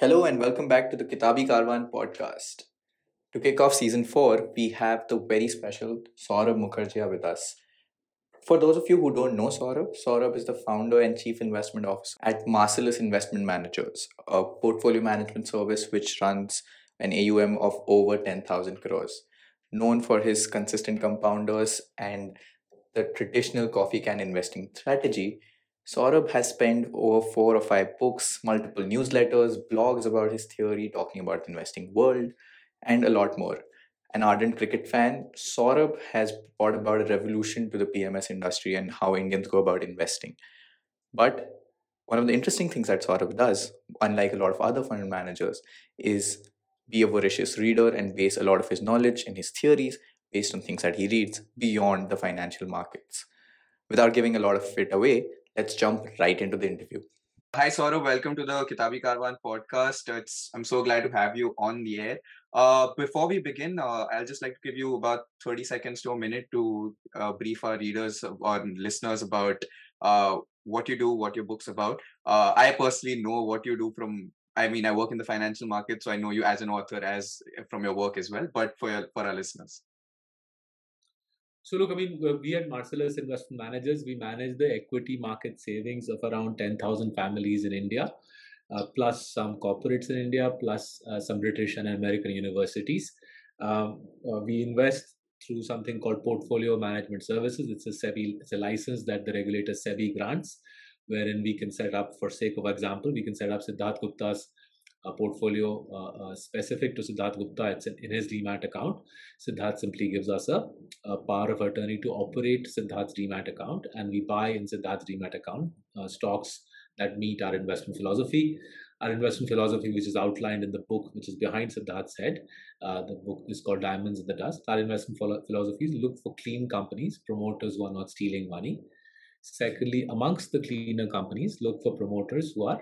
Hello and welcome back to the Kitabi Karwan podcast. To kick off season 4, we have the very special Saurabh Mukherjea with us. For those of you who don't know Saurabh, Saurabh is the founder and chief investment officer at Marcellus Investment Managers, a portfolio management service which runs an AUM of over 10,000 crores. Known for his consistent compounders and the traditional coffee can investing strategy, Saurabh has spent over four or five books, multiple newsletters, blogs about his theory, talking about the investing world, and a lot more. An ardent cricket fan, Saurabh has brought about a revolution to the PMS industry and how Indians go about investing. But one of the interesting things that Saurabh does, unlike a lot of other fund managers, is be a voracious reader and base a lot of his knowledge and his theories based on things that he reads beyond the financial markets. Without giving a lot of it away, let's jump right into the interview. Hi, Saurabh. Welcome to the Kitabi Karwan podcast. It's I'm so glad to have you on the air. Uh, before we begin, uh, I'll just like to give you about 30 seconds to a minute to uh, brief our readers or listeners about uh, what you do, what your book's about. Uh, I personally know what you do from. I mean, I work in the financial market, so I know you as an author, as from your work as well. But for your, for our listeners. So look, I mean, we at Marcellus Investment Managers, we manage the equity market savings of around 10,000 families in India, uh, plus some corporates in India, plus uh, some British and American universities. Um, uh, we invest through something called Portfolio Management Services. It's a SEBI, it's a license that the regulator SEBI grants, wherein we can set up, for sake of example, we can set up Siddharth Gupta's a portfolio uh, uh, specific to Siddharth Gupta. It's in, his Demat account. Siddharth simply gives us a, a, power of attorney to operate Siddharth's Demat account, and we buy in Siddharth's Demat account uh, stocks that meet our investment philosophy. Our investment philosophy, which is outlined in the book, which is behind Siddharth's head, uh, the book is called Diamonds in the Dust. Our investment philosophies look for clean companies, promoters who are not stealing money. Secondly, amongst the cleaner companies, look for promoters who are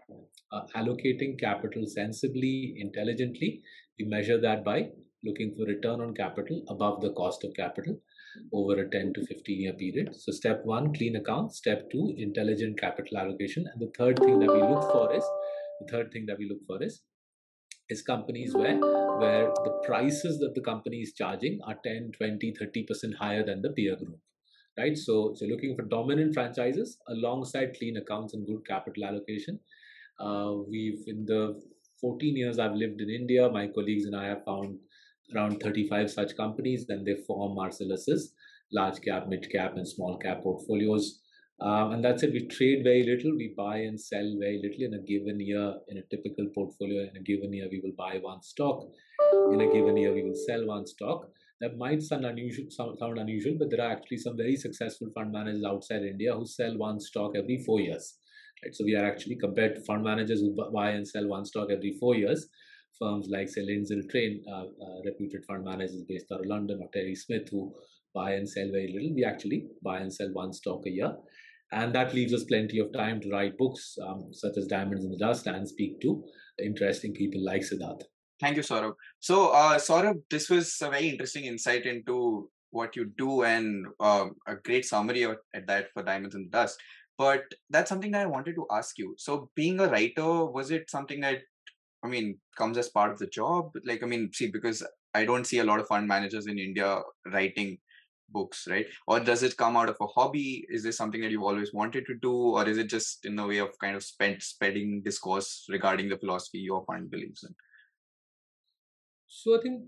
uh, allocating capital sensibly, intelligently. We measure that by looking for return on capital above the cost of capital over a 10 to 15 year period. So, step one, clean accounts. Step two, intelligent capital allocation. And the third thing that we look for is the third thing that we look for is is companies where where the prices that the company is charging are 10 20 30% higher than the peer group right so so looking for dominant franchises alongside clean accounts and good capital allocation uh, we've in the 14 years I've lived in India, my colleagues and I have found around 35 such companies. Then they form Marcellus's large cap, mid cap, and small cap portfolios. Um, and that's it. We trade very little. We buy and sell very little in a given year. In a typical portfolio, in a given year, we will buy one stock. In a given year, we will sell one stock. That might sound unusual, sound, sound unusual, but there are actually some very successful fund managers outside India who sell one stock every four years. Right? So we are actually compared to fund managers who buy and sell one stock every four years. Firms like say Lindsell Train, uh, uh, reputed fund managers based out of London, or Terry Smith, who buy and sell very little. We actually buy and sell one stock a year, and that leaves us plenty of time to write books um, such as Diamonds in the Dust and speak to interesting people like Siddharth. Thank you, Saurabh. So, uh, Saurabh, this was a very interesting insight into what you do and uh, a great summary at that for Diamonds in the Dust but that's something that i wanted to ask you so being a writer was it something that i mean comes as part of the job like i mean see because i don't see a lot of fund managers in india writing books right? Or does it come out of a hobby? Is this something that you've always wanted to do or is it just in the way of kind of spent spreading discourse regarding the philosophy your fund believes in? So i think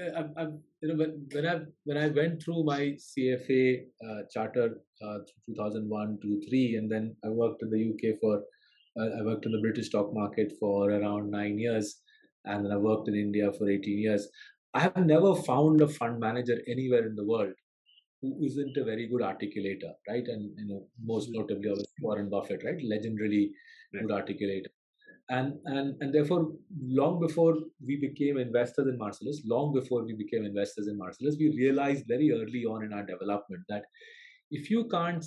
uh, I've, I've, you know when, when I when I went through my CFA uh, charter uh, 2001 to three, and then I worked in the UK for I worked in the British stock market for around nine years, and then I worked in India for 18 years. I have never found a fund manager anywhere in the world who isn't a very good articulator, right? And you know, most notably, Warren Buffett, right? Legendarily right. good articulator and and and therefore long before we became investors in marcellus long before we became investors in marcellus we realized very early on in our development that if you can't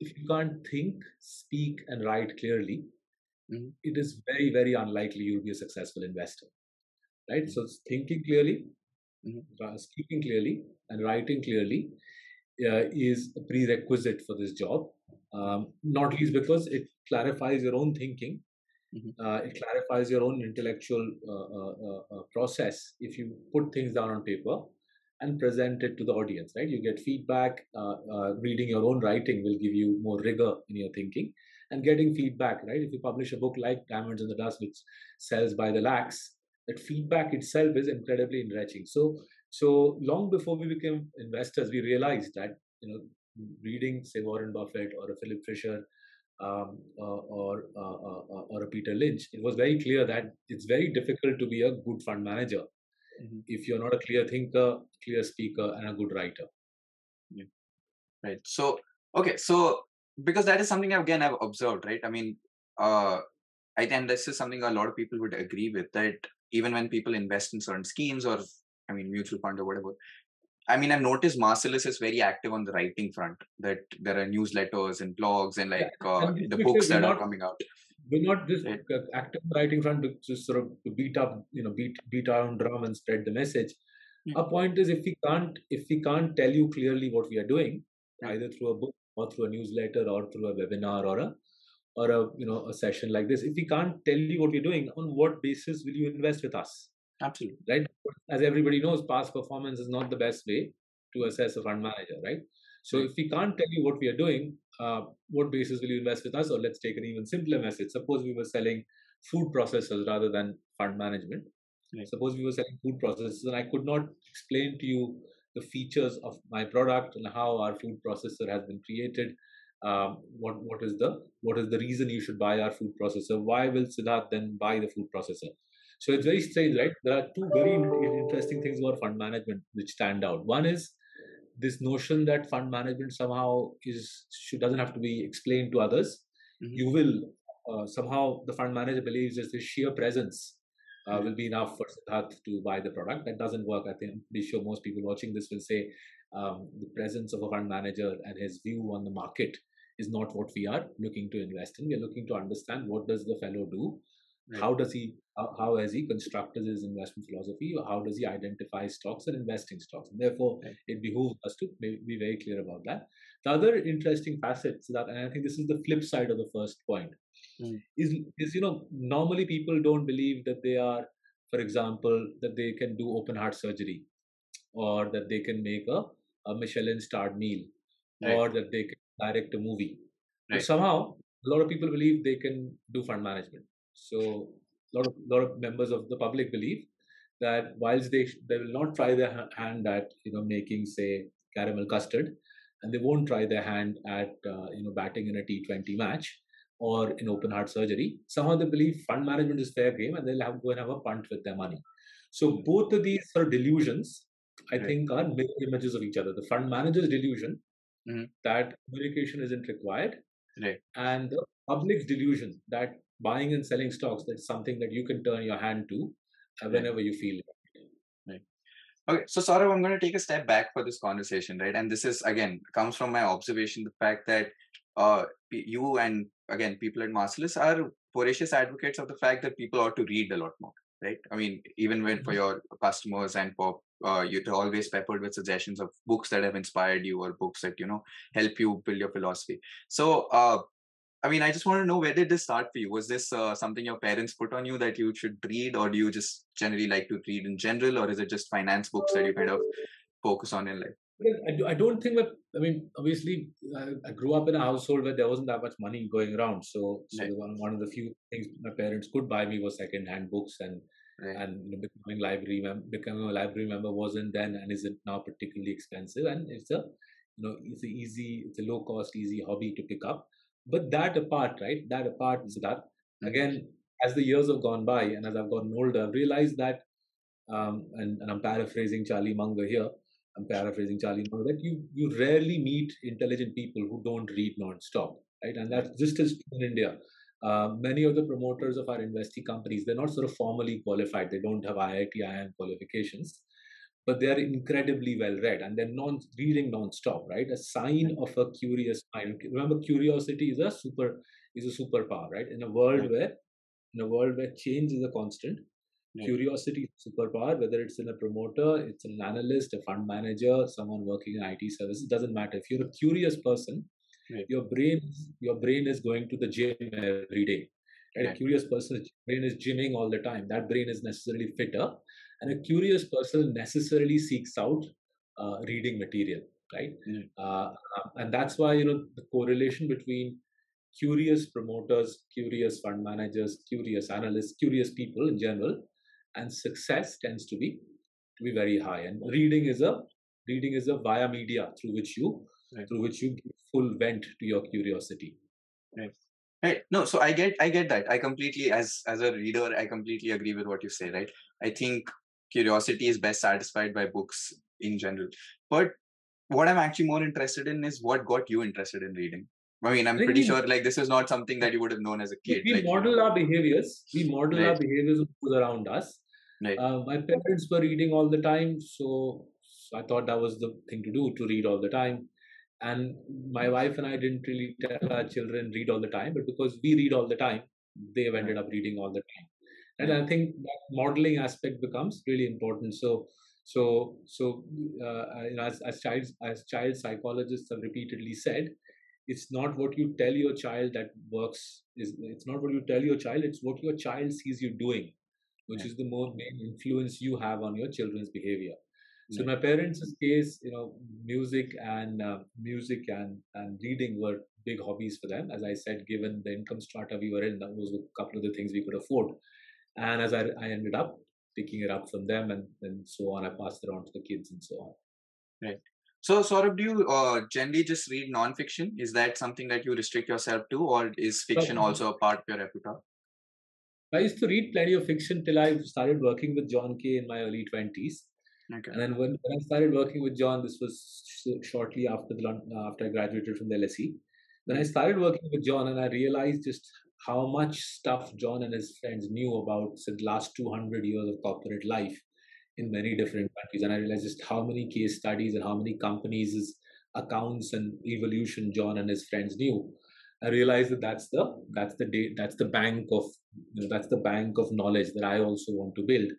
if you can't think speak and write clearly mm-hmm. it is very very unlikely you'll be a successful investor right mm-hmm. so thinking clearly mm-hmm. speaking clearly and writing clearly uh, is a prerequisite for this job um, not least because it clarifies your own thinking Mm-hmm. Uh, it clarifies your own intellectual uh, uh, process if you put things down on paper and present it to the audience, right? You get feedback. reading your own writing will give you more rigor in your thinking and getting feedback, right? If you publish a book like Diamonds in the Dust, which sells by the lakhs, that feedback itself is incredibly enriching. So, so long before we became investors, we realized that you know, reading say Warren Buffett or a Philip Fisher um, uh, or uh, uh, or a Peter Lynch, it was very clear that it's very difficult to be a good fund manager mm-hmm. if you're not a clear thinker, clear speaker, and a good writer. Yeah. Right. So okay. So because that is something again I've observed. Right. I mean, uh, I think this is something a lot of people would agree with that even when people invest in certain schemes or I mean mutual fund or whatever, I mean, I've noticed Marcellus is very active on the writing front. That there are newsletters and blogs and like yeah. uh, the books that not, are coming out. We're not just right. active writing front to just sort of to beat up, you know, beat beat our own drum and spread the message. Mm-hmm. Our point is, if we can't if we can't tell you clearly what we are doing, either through a book or through a newsletter or through a webinar or a or a you know a session like this, if we can't tell you what we're doing, on what basis will you invest with us? Absolutely. Right. As everybody knows, past performance is not the best way to assess a fund manager, right? So if we can't tell you what we are doing, uh, what basis will you invest with us? Or let's take an even simpler message. Suppose we were selling food processors rather than fund management. Right. Suppose we were selling food processors and I could not explain to you the features of my product and how our food processor has been created. Um, what what is the what is the reason you should buy our food processor? Why will Siddharth then buy the food processor? So it's very strange, right? There are two very interesting things about fund management which stand out. One is this notion that fund management somehow is should, doesn't have to be explained to others. Mm-hmm. You will uh, somehow the fund manager believes just the sheer presence uh, mm-hmm. will be enough for Siddharth to buy the product. That doesn't work. I think I'm pretty sure most people watching this will say um, the presence of a fund manager and his view on the market is not what we are looking to invest in. We are looking to understand what does the fellow do Right. How does he how, how, has he constructed his investment philosophy? How does he identify stocks and investing stocks? And therefore, right. it behooves us to be very clear about that. The other interesting facet that, and I think this is the flip side of the first point, mm. is is you know normally people don't believe that they are, for example, that they can do open heart surgery, or that they can make a, a Michelin starred meal, right. or that they can direct a movie. But somehow, a lot of people believe they can do fund management so a lot of lot of members of the public believe that whilst they they will not try their hand at you know making say caramel custard, and they won't try their hand at uh, you know batting in a T20 match or in open heart surgery. Somehow they believe fund management is fair game, and they'll have go and have a punt with their money. So both of these sort of delusions, I right. think, are mirror images of each other. The fund manager's delusion mm-hmm. that communication isn't required, right. and the public's delusion that buying and selling stocks that's something that you can turn your hand to uh, whenever you feel right. Okay so Saurabh, i'm going to take a step back for this conversation right? And this is again comes from my observation the fact that uh, you and again people at marcellus are voracious advocates of the fact that people ought to read a lot more right? I mean even when for mm-hmm. your customers and for uh, you're always peppered with suggestions of books that have inspired you or books that you know help you build your philosophy. So uh, I mean, I just want to know where did this start for you? Was this uh, something your parents put on you that you should read, or do you just generally like to read in general, or is it just finance books that you kind of focus on in life? I don't think that. I mean, obviously, I grew up in a household where there wasn't that much money going around. So, so right. one, one of the few things my parents could buy me was second-hand books, and right. and you know, becoming library mem- becoming a library member wasn't then and isn't now particularly expensive, and it's a you know it's a easy, it's a low-cost, easy hobby to pick up. But that apart, right? That apart, is that again, as the years have gone by and as I've gotten older, I've realized that, um, and, and I'm paraphrasing Charlie Munger here. I'm paraphrasing Charlie Munger that you you rarely meet intelligent people who don't read non-stop, right? And that's just as in India. Uh, many of the promoters of our investee companies, they're not sort of formally qualified. They don't have IIT, IIM qualifications but they are incredibly well read and they're non reading non-stop, right? A sign of a curious mind. Remember, curiosity is a super is a superpower, right? In a world yeah. where in a world where change is a constant, yeah. curiosity is a superpower. Whether it's in a promoter, it's an analyst, a fund manager, someone working in IT services, doesn't matter. If you're a curious person, yeah. your brain your brain is going to the gym every day Right? A curious person's brain is gymming all the time. That brain is necessarily fitter, and a curious person necessarily seeks out uh, reading material, right? Mm. Uh, and that's why you know the correlation between curious promoters, curious fund managers, curious analysts, curious people in general, and success tends to be to be very high. And reading is a reading is a via media through which you right. through which you give full vent to your curiosity. Right. Right. No, so I get I get that. I completely as as a reader, I completely agree with what you say, right? I think curiosity is best satisfied by books in general. But what I'm actually more interested in is what got you interested in reading. I mean, I'm pretty sure like this is not something that you would have known as a kid. We like, model our behaviors. We model right. our behaviors around us. Right. Uh, my parents were reading all the time, so, so I thought that was the thing to do to read all the time. And my wife and I didn't really tell our children read all the time, but because we read all the time, they've ended up reading all the time. And I think that modeling aspect becomes really important. So, so, so uh, you know, as, as child as child psychologists have repeatedly said, it's not what you tell your child that works is it's not what you tell your child it's what your child sees you doing which yeah. is the more main influence you have on your children's behavior so yeah. in my parents' case you know music and uh, music and and reading were big hobbies for them as i said given the income strata we were in that was a couple of the things we could afford and as i, I ended up picking it up from them and then so on i passed it on to the kids and so on right so, Saurabh, do you uh, generally just read non-fiction? Is that something that you restrict yourself to, or is fiction also a part of your repertoire? I used to read plenty of fiction till I started working with John Kay in my early twenties. Okay. And then when, when I started working with John, this was shortly after the after I graduated from the LSE. Then I started working with John, and I realized just how much stuff John and his friends knew about the last 200 years of corporate life in many different countries. And I realized just how many case studies and how many companies' accounts and evolution John and his friends knew. I realized that that's the that's the day that's the bank of you know, that's the bank of knowledge that I also want to build.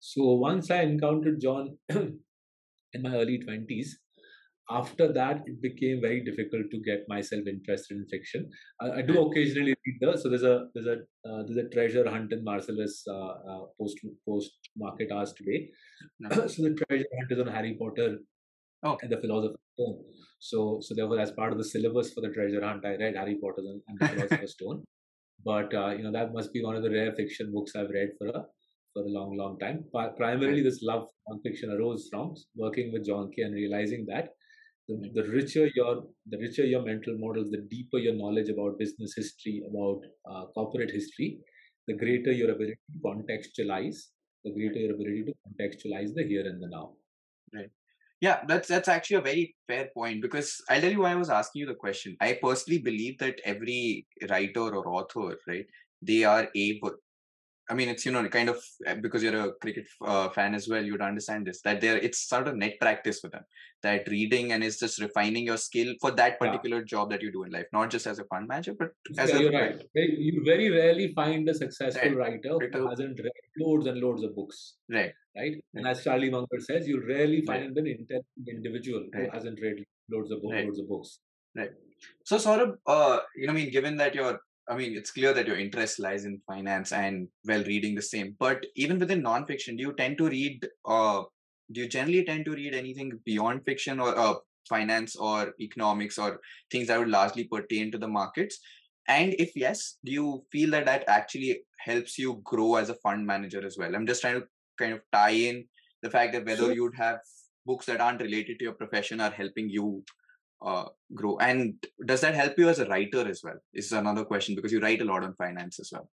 So once I encountered John in my early twenties, after that it became very difficult to get myself interested in fiction i, I do occasionally read the so there's a there's a uh, there's a treasure hunt in marcellus uh, uh, post post market hours today no. so the treasure hunt is on harry potter oh. and the philosopher's stone so so therefore as part of the syllabus for the treasure hunt i read harry potter and, and the philosopher's stone but uh, you know that must be one of the rare fiction books i've read for a for a long, long time. But primarily, this love for nonfiction arose from working with John Kay and realizing that the, the richer your the richer your mental models the deeper your knowledge about business history about uh, corporate history the greater your ability to contextualize the greater your ability to contextualize the here and the now. Right. Yeah that's that's actually a very fair point because i'll tell you why i was asking you the question. I personally believe that every writer or author right they are able I mean, it's you know kind of eh, because you're a cricket uh, fan as well. You'd understand this that there it's sort of net practice for them that reading and is just refining your skill for that particular yeah. job that you do in life, not just as a fund manager, but as yeah, a you're right. You very rarely find a successful right. writer who hasn't read loads and loads of books. Right. Right. And as Charlie Munger says, you rarely find right. an intelligent individual right. who hasn't read loads of books. Loads of books. Right. So, sort of, uh, you know, I mean, given that you're I mean, it's clear that your interest lies in finance and well reading the same. But even within nonfiction, do you tend to read? Uh, do you generally tend to read anything beyond fiction or uh, finance or economics or things that would largely pertain to the markets? And if yes, do you feel that that actually helps you grow as a fund manager as well? I'm just trying to kind of tie in the fact that whether you'd have books that aren't related to your profession are helping you uh, grow. And does that help you as a writer as well? Is another question because you write a lot on finance as well.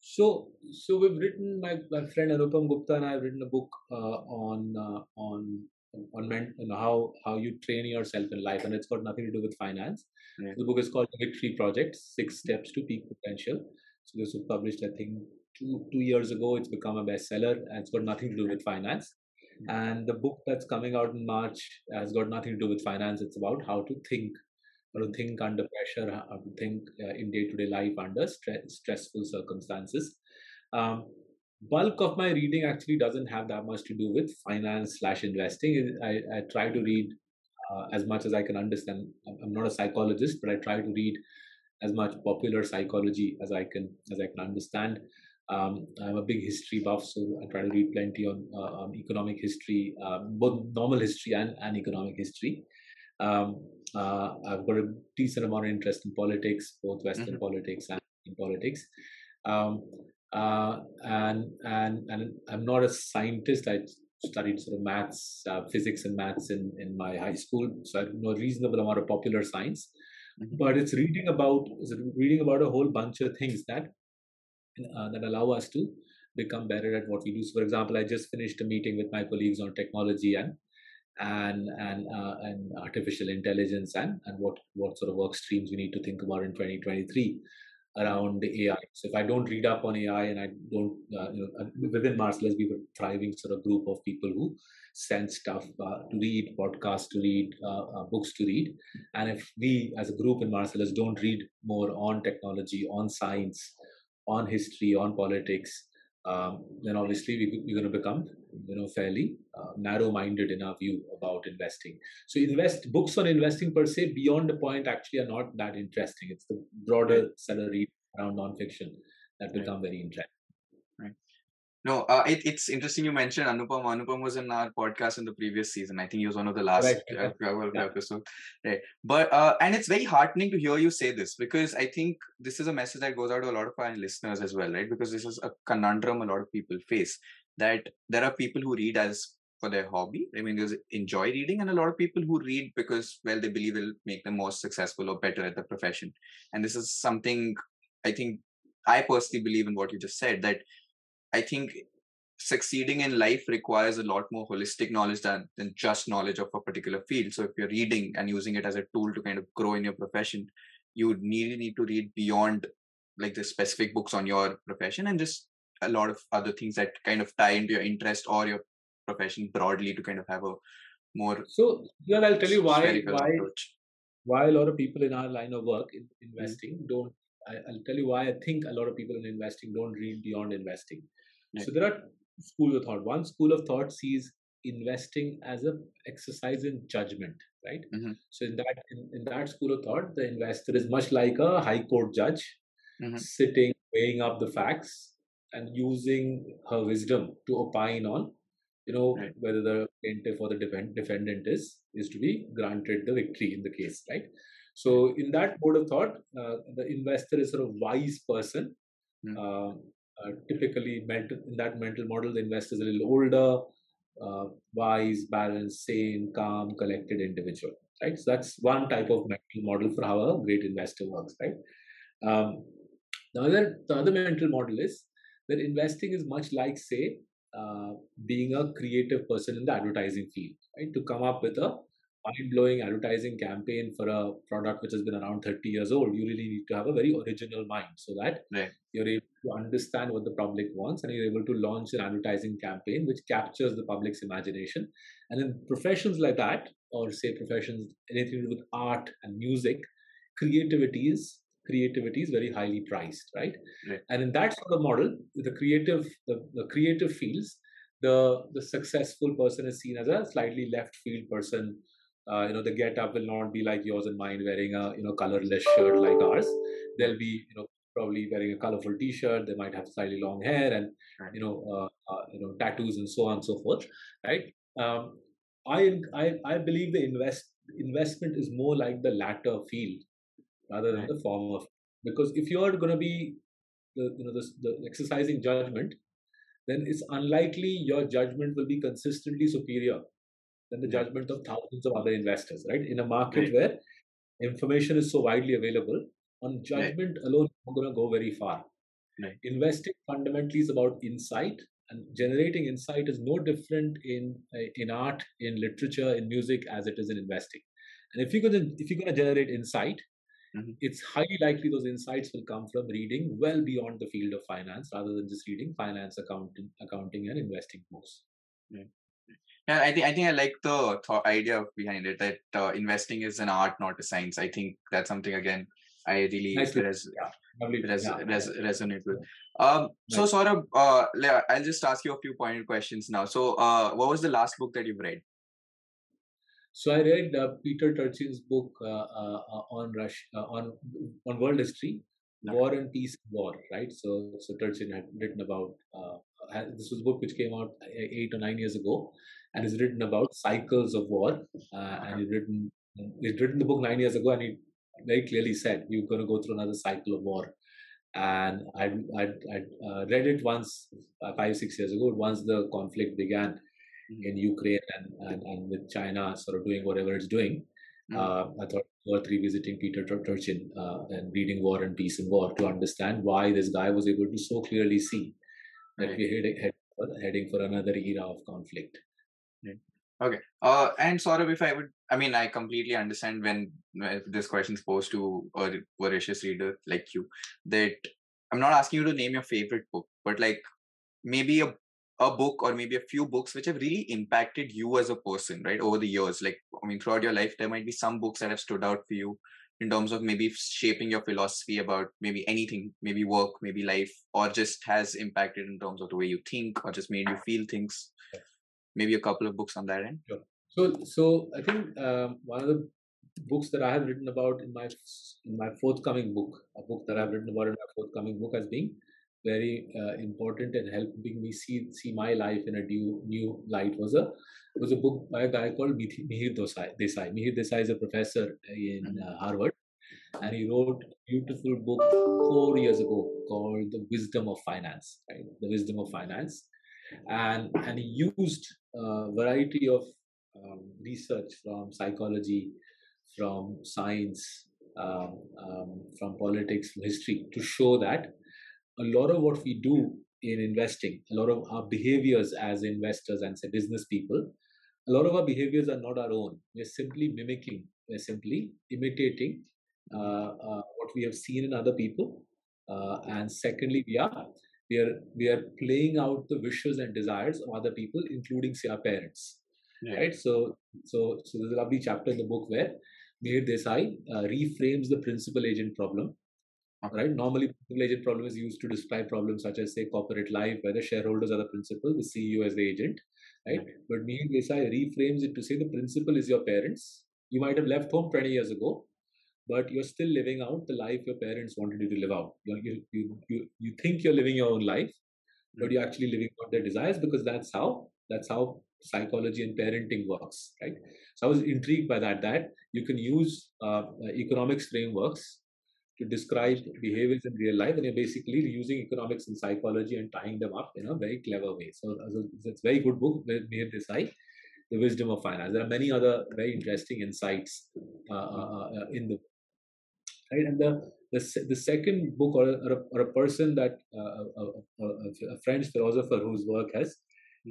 So so we've written my, my friend anupam gupta and i have written a book uh, on uh, on on men, you know, how how you train yourself in life and it's got nothing to do with finance. The book is called the victory project six steps to peak potential. So this was published i think two two years ago. It's become a bestseller and it's got nothing to do with finance and the book that's coming out in March has got nothing to do with finance. It's about how to think, how to think under pressure, how to think uh, in day to day life under stress, stressful circumstances. Um, bulk of my reading actually doesn't have that much to do with finance slash investing. I, I try to read uh, as much as I can understand. I'm not a psychologist, but I try to read as much popular psychology as I can as I can understand. Um, I'm a big history buff, so I try to read plenty on, uh, on economic history, uh, both normal history and, and economic history. Um, uh, I've got a decent amount of interest in politics, both Western mm-hmm. politics and in politics. Um, uh, and and and I'm not a scientist. I studied sort of maths, uh, physics, and maths in in my high school, so I know a reasonable amount of popular science. Mm-hmm. But it's reading about it's reading about a whole bunch of things that that allow us to become better at what we do. So, for example, I just finished a meeting with my colleagues on technology and and and uh, and artificial intelligence and and what what sort of work streams we need to think about in 2023 around AI. So if I don't read up on AI and I don't, uh, you know, uh, within Marcellus, we were thriving sort of group of people who send stuff uh, to read, podcasts to read, uh, uh, books to read. And if we as a group in Marcellus don't read more on technology, on science, on history, on politics, um, then obviously we, we're going to become you know fairly uh, narrow-minded in our view about investing. So invest books on investing per se beyond the point actually are not that interesting. It's the broader salary around nonfiction that become very interesting no, uh, it, it's interesting you mentioned Anupam. Anupam was in our podcast in the previous season. I think he was one of the last right. uh, yeah. episodes. Right. But uh, and it's very heartening to hear you say this because I think this is a message that goes out to a lot of our listeners as well, right? Because this is a conundrum a lot of people face that there are people who read as for their hobby. I mean, they enjoy reading, and a lot of people who read because well they believe will make them more successful or better at the profession. And this is something I think I personally believe in what you just said that I think succeeding in life requires a lot more holistic knowledge than, than just knowledge of a particular field. So if you're reading and using it as a tool to kind of grow in your profession, you would need, need to read beyond like the specific books on your profession and just a lot of other things that kind of tie into your interest or your profession broadly to kind of have a more so yeah i'll tell you why why approach. why a lot of people in our line of work in mm-hmm. investing mm-hmm. don't I, will tell you why i think a lot of people in investing don't read beyond investing Right. So there are school of thought. One school of thought sees investing as a exercise in judgment, right? Mm-hmm. So in that in, in, that school of thought, the investor is much like a high court judge, mm-hmm. sitting weighing up the facts and using her wisdom to opine on, you know, right. whether the plaintiff or the defend, defendant is is to be granted the victory in the case, right? So in that mode of thought, uh, the investor is sort of wise person. Mm-hmm. Uh, uh, typically mental in that mental model the investor is a little older uh, wise balanced sane calm collected individual right? So that's one type of mental model for how a great investor works right? Um, the other the other mental model is that investing is much like say uh, being a creative person in the advertising field right? To come up with a mind-blowing advertising campaign for a product which has been around 30 years old you really need to have a very original mind so that right. you're able to understand what the public wants and you're able to launch an advertising campaign which captures the public's imagination. And in professions like that or say professions anything to do with art and music creativity is creativity is very highly priced right, right. and in that sort of model the creative the, the creative fields the the successful person is seen as a slightly left field person. Uh, you know the get up will not be like yours and mine wearing a you know colorless shirt like ours. They'll be you know probably wearing a colorful t-shirt they might have slightly long hair and you know uh, uh, you know tattoos and so on and so forth right um, I, I i believe the invest investment is more like the latter field rather than the former because if you're going to be the you know the, the exercising judgment then it's unlikely your judgment will be consistently superior than the judgment of thousands of other investors, right? In a market right. where information is so widely available, on judgment right. alone, you're going to go very far. Right. Investing fundamentally is about insight, and generating insight is no different in uh, in art, in literature, in music as it is in investing. And if you're going to if you're going to generate insight, mm-hmm. it's highly likely those insights will come from reading well beyond the field of finance, rather than just reading finance, accounting, accounting, and investing books. Right. Yeah, I think I think I like the th- idea behind it that uh, investing is an art, not a science. I think that's something again I really nice res- yeah. res- yeah. res- resonate with. Um, so sort of, uh, I'll just ask you a few pointed questions now. So, uh, what was the last book that you've read? So I read uh, Peter Turchin's book uh, uh, uh on Russia, uh, on on world history, War and Peace, War. Right. So so Turchin had written about this was a book which came out eight or nine years ago, and is written about cycles of war. and he'd written he'd written the book nine years ago, and he very clearly said we are going to go through another cycle of war. And I'd, I'd, I'd uh, read it once, uh, five, six years ago, once the conflict began mm-hmm. in Ukraine and, and, and with China sort of doing whatever it's doing. Mm-hmm. Uh, I thought worth revisiting Peter Turchin uh, and reading War and Peace and War to understand why this guy was able to so clearly see that right. we're heading, head, heading for another era of conflict. Right. Okay. Uh, and Saurabh, if I would, I mean, I completely understand when, this question is posed to a voracious reader like you, that I'm not asking you to name your favorite book, but like maybe a a book or maybe a few books which have really impacted you as a person, right, over the years. Like, I mean, throughout your life, there might be some books that have stood out for you in terms of maybe shaping your philosophy about maybe anything, maybe work, maybe life, or just has impacted in terms of the way you think or just made you feel things maybe a couple of books on that end sure. so so i think um, one of the books that i have written about in my in my forthcoming book a book that i've written about in my forthcoming book as being very uh, important and helping me see see my life in a new new light was a was a book by a guy called Mihir Desai. Desai. Mihir Desai is a professor in mm-hmm. uh, Harvard, and he wrote a beautiful book four years ago called The Wisdom of Finance. Right? The Wisdom of Finance, and and he used a variety of um, research from psychology, from science, um, um, from politics, from history to show that a lot of what we do in investing, a lot of our behaviors as investors and say business people, a lot of our behaviors are not our own. We're simply mimicking, we're simply imitating uh, uh, what we have seen in other people. Uh, and secondly, we are we are we are playing out the wishes and desires of other people including say our parents yeah. right? So so so there's a lovely chapter in the book where Mihir Desai uh, reframes the principal agent problem right? Normally principal agent problem is used to describe problems such as say corporate life where the shareholders are the principal the ceo is the agent right? Yeah. but Mihir Desai reframes it to say the principal is your parents. You might have left home 20 years ago but you're still living out the life your parents wanted you to live out. You, you, you, you, think you're living your own life, but you're actually living out their desires because that's how that's how psychology and parenting works, right? So I was intrigued by that. That you can use uh, economics frameworks to describe behaviors in real life, and you're basically using economics and psychology and tying them up in a very clever way. So, so it's a very good book. Mihir Desai, The Wisdom of Finance. There are many other very interesting insights uh, uh, uh in the right? And the the, the second book or, or, a, or a person that uh, a, a, a, French philosopher whose work has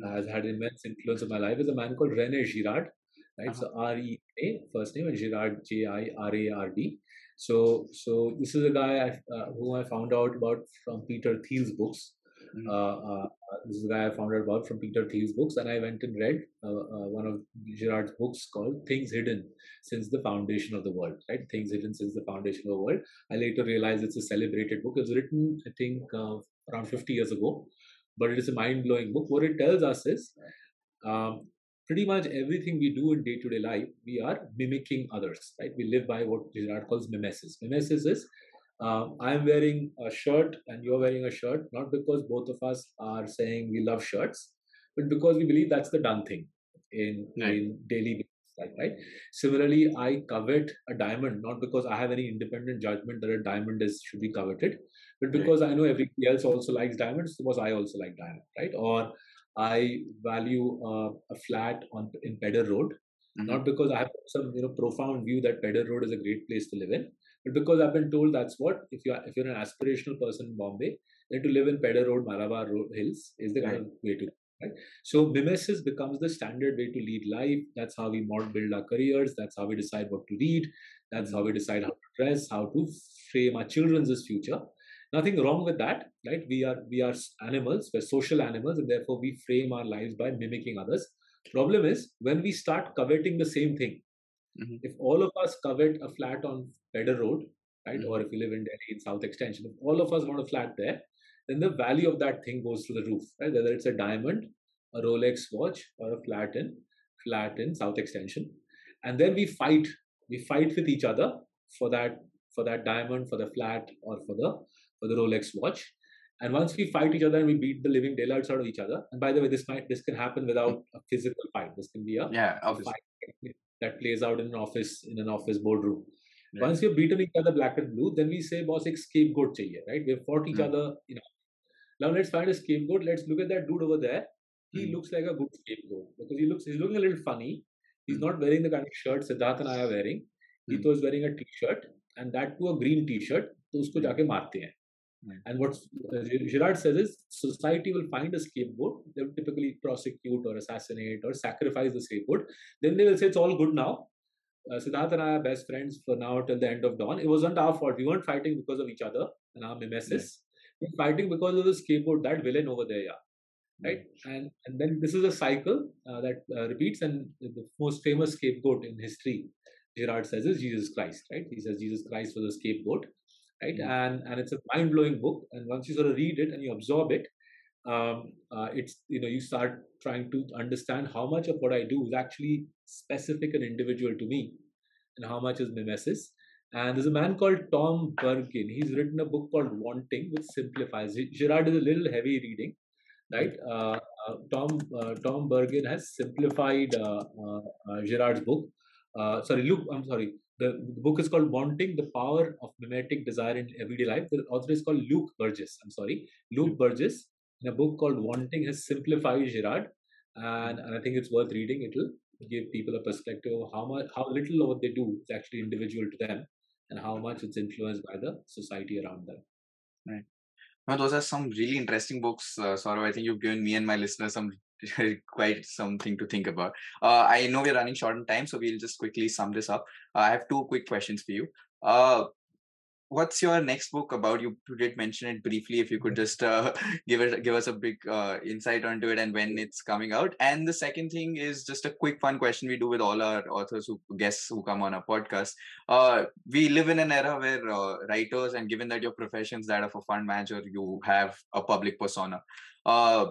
uh, has had immense influence on my life is a man called Rene Girard, right? Uh-huh. So R E A first name and Girard J I R A R D. So so this is a guy I, uh, who I found out about from Peter Thiel's books. Mm-hmm. Uh, uh, this is the guy I found out about from Peter Thiel's books, and I went and read uh, one of Girard's books called Things Hidden Since the Foundation of the World. Right, Things Hidden Since the Foundation of the World. I later realized it's a celebrated book. It was written, I think, around 50 years ago, but it is a mind-blowing book. What it tells us is. Um, pretty much everything we do in day-to-day life, we are mimicking others, right? We live by what Girard calls mimesis. Mimesis is um, I'm wearing a shirt and you're wearing a shirt, not because both of us are saying we love shirts, but because we believe that's the done thing in, right. in daily life, right? Similarly, I covet a diamond, not because I have any independent judgment that a diamond is should be coveted, but because right. I know everybody else also likes diamonds, because I also like diamond, right? Or I value uh, a flat on in Pedder Road, mm-hmm. not because I have some you know profound view that Pedder Road is a great place to live in, but because I've been told that's what if you are if you're an aspirational person in Bombay, then to live in Pedder Road, Malabar Road Hills is the right. kind of way to right. So mimesis becomes the standard way to lead life. That's how we build our careers. That's how we decide what to read. That's how we decide how to dress, how to frame our children's future. Nothing wrong with that, right? We are we are animals. We're social animals, and therefore we frame our lives by mimicking others. Problem is when we start coveting the same thing Mm-hmm. If all of us covet a flat on Pedder Road, right, mm-hmm. or if you live in Delhi in South Extension, if all of us want a flat there, then the value of that thing goes to the roof, right? Whether it's a diamond, a Rolex watch, or a flat in flat in South Extension. and then we fight. We fight with each other for that for that diamond, for the flat, or for the for the Rolex watch. And once we fight each other and we beat the living daylights out of each other, and by the way, this might this can happen without a physical fight. This can be a, yeah, fight that plays out in an office in an office boardroom. Right. Once you've beaten each other black and blue, then we say, boss, a scapegoat chahiye, right? We've fought each Hmm. other, you know. Now let's find a scapegoat. Let's look at that dude over there. He Hmm. looks like a good scapegoat because he looks he's looking a little funny. He's Hmm. not wearing the kind of shirt Siddharth and I are wearing. He Hmm. was wearing a t-shirt and that too a green t-shirt. तो उसको जाके मारते हैं. Hmm. And what uh, Girard says is society will find a scapegoat. They will typically prosecute or assassinate or sacrifice the scapegoat. Then they will say it's all good now. Uh, Siddharth and I are best friends for now till the end of dawn. It wasn't our fault. We weren't fighting because of each other and our mimesis. We're fighting because of the scapegoat, that villain over there, yeah. Right? And and then this is a cycle uh, that uh, repeats. And the most famous scapegoat in history, Girard says, is Jesus Christ, right? He says Jesus Christ was a scapegoat, right? And and it's a mind blowing book. And once you sort of read it and you absorb it, um, uh, it's you know you start trying to understand how much of what I do is actually specific and individual to me, and how much is mimesis. And there's a man called Tom Bergin. He's written a book called Wanting, which simplifies. Girard is a little heavy reading, right? Uh, uh, Tom uh, Tom Bergin has simplified uh, uh, uh, Girard's book. Sorry, Luke. I'm sorry. The, the book is called Wanting: The Power of Mimetic Desire in Everyday Life. The author is called Luke Burgis. I'm sorry, Luke Burgis. In a book called Wanting, has simplified Girard, and, and I think it's worth reading. It'll give people a perspective of how much, how little of what they do is actually individual to them, and how much it's influenced by the society around them. Right. No, those are some really interesting books, uh, Saurabh. I think you've given me and my listeners some quite something to think about. Uh, I know we're running short on time, so we'll just quickly sum this up. Uh, I have two quick questions for you. Uh, what's your next book about? You did mention it briefly. If you could just uh, give it, give us a big uh, insight onto it and when it's coming out. And the second thing is just a quick fun question we do with all our authors who guests who come on our podcast. Uh, we live in an era where uh, writers, and given that your profession's that of a fund manager, you have a public persona. Uh,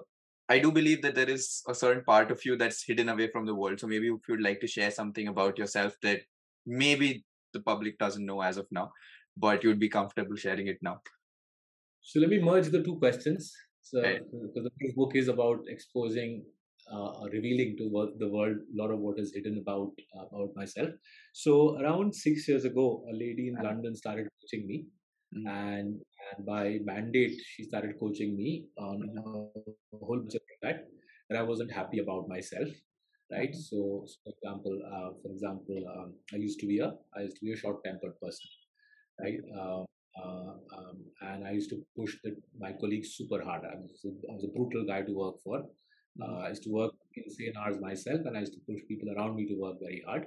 I do believe that there is a certain part of you that's hidden away from the world. So maybe if you'd like to share something about yourself that maybe the public doesn't know as of now, but you'd be comfortable sharing it now. So let me merge the two questions. So Right. because the book is about exposing, uh, or revealing to the world a lot of what is hidden about about myself. So around six years ago, a lady in Uh-huh. London started coaching me, Mhm. and and by mandate, she started coaching me on a whole bunch of that that I wasn't happy about myself. Right. Mhm. So, so for example, uh, for example, um, I used to be a I used to be a short-tempered person. Right. Uh, uh, um, and I used to push the, my colleagues super hard. I was, a, I was a brutal guy to work for. Uh, I used to work insane hours myself, and I used to push people around me to work very hard.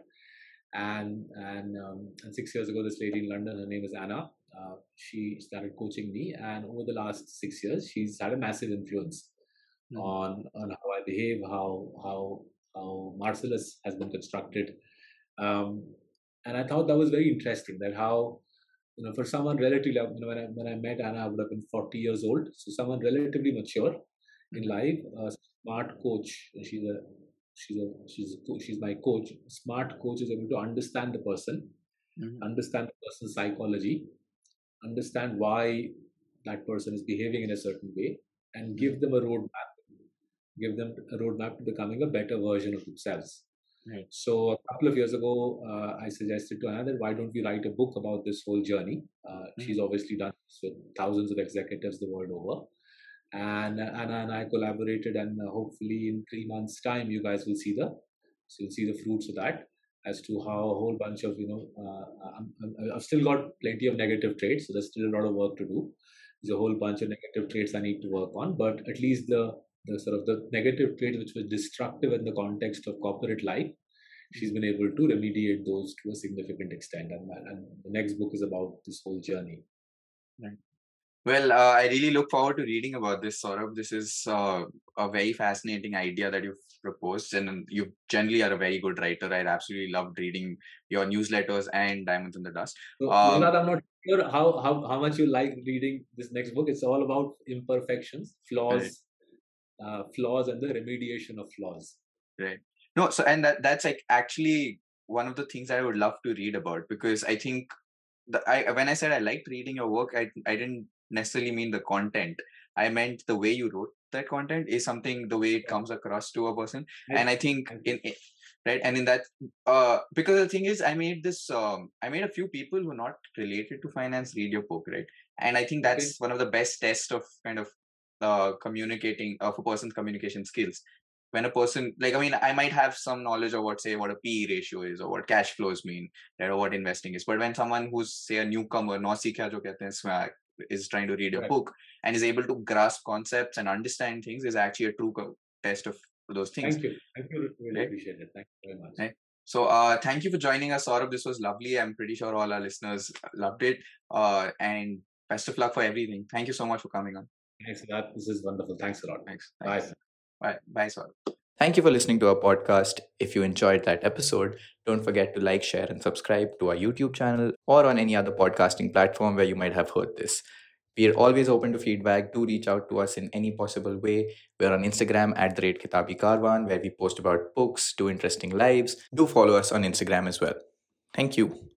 And and, um, and six years ago, this lady in London, her name is Anna. Uh, she started coaching me, and over the last six years, she's had a massive influence Mhm. on on how I behave, how how how Marcellus has been constructed. Um, and I thought that was very interesting. That how you know, for someone relatively, you know, when I when I met Anna, I would have been 40 years old. So someone relatively mature in life, a smart coach. She's a she's a she's a, she's my coach. Smart coach is able to understand the person, Mhm. understand the person's psychology, understand why that person is behaving in a certain way, and give them a roadmap. Give them a roadmap to becoming a better version of themselves. Right. So a couple of years ago, uh, I suggested to Anna that why don't we write a book about this whole journey? Uh, She's obviously done this with thousands of executives the world over, and uh, Anna and I collaborated, and uh, hopefully in three months' time, you guys will see the so you'll see the fruits of that as to how a whole bunch of you know uh, I'm, I'm, I've still got plenty of negative traits, so there's still a lot of work to do. There's a whole bunch of negative traits I need to work on, but at least the the sort of the negative traits which were destructive in the context of corporate life, she's been able to remediate those to a significant extent. And, and the next book is about this whole journey. Well, uh, I really look forward to reading about this, Saurabh. This is uh, a very fascinating idea that you've proposed, and you generally are a very good writer. I absolutely loved reading your newsletters and Diamonds in the Dust. So, Um, I'm not sure how, how, how much you like reading this next book. It's all about imperfections, flaws, uh, flaws, and the remediation of flaws. Right. No, so and that that's like actually one of the things I would love to read about because I think the I when I said I liked reading your work, I I didn't necessarily mean the content. I meant the way you wrote that content is something the way it comes across to a person, and I think in, in right and in that uh because the thing is i made this um i made a few people who are not related to finance read your book right and i think that's okay. one of the best tests of kind of uh communicating of a person's communication skills when a person like i mean i might have some knowledge of what say what a p ratio is or what cash flows mean or what investing is but when someone who's say a newcomer no jo kehte hain, is trying to read a right. book and is able to grasp concepts and understand things is actually a true test of those things. Thank you. Thank you. Really right? appreciate it. Thank you very much. Right? So, uh, thank you for joining us, Saurabh. This was lovely. I'm pretty sure all our listeners loved it. Uh, and best of luck for everything. Thank you so much for coming on. Thanks that. This is wonderful. Thanks a lot. Thanks. Thanks. Bye. Bye. Bye. Thank you for listening to our podcast. If you enjoyed that episode, don't forget to like, share, and subscribe to our YouTube channel or on any other podcasting platform where you might have heard this. We are always open to feedback. Do reach out to us in any possible way. We're on Instagram at the rate Kitabi Karwan, where we post about books, do interesting lives. Do follow us on Instagram as well. Thank you.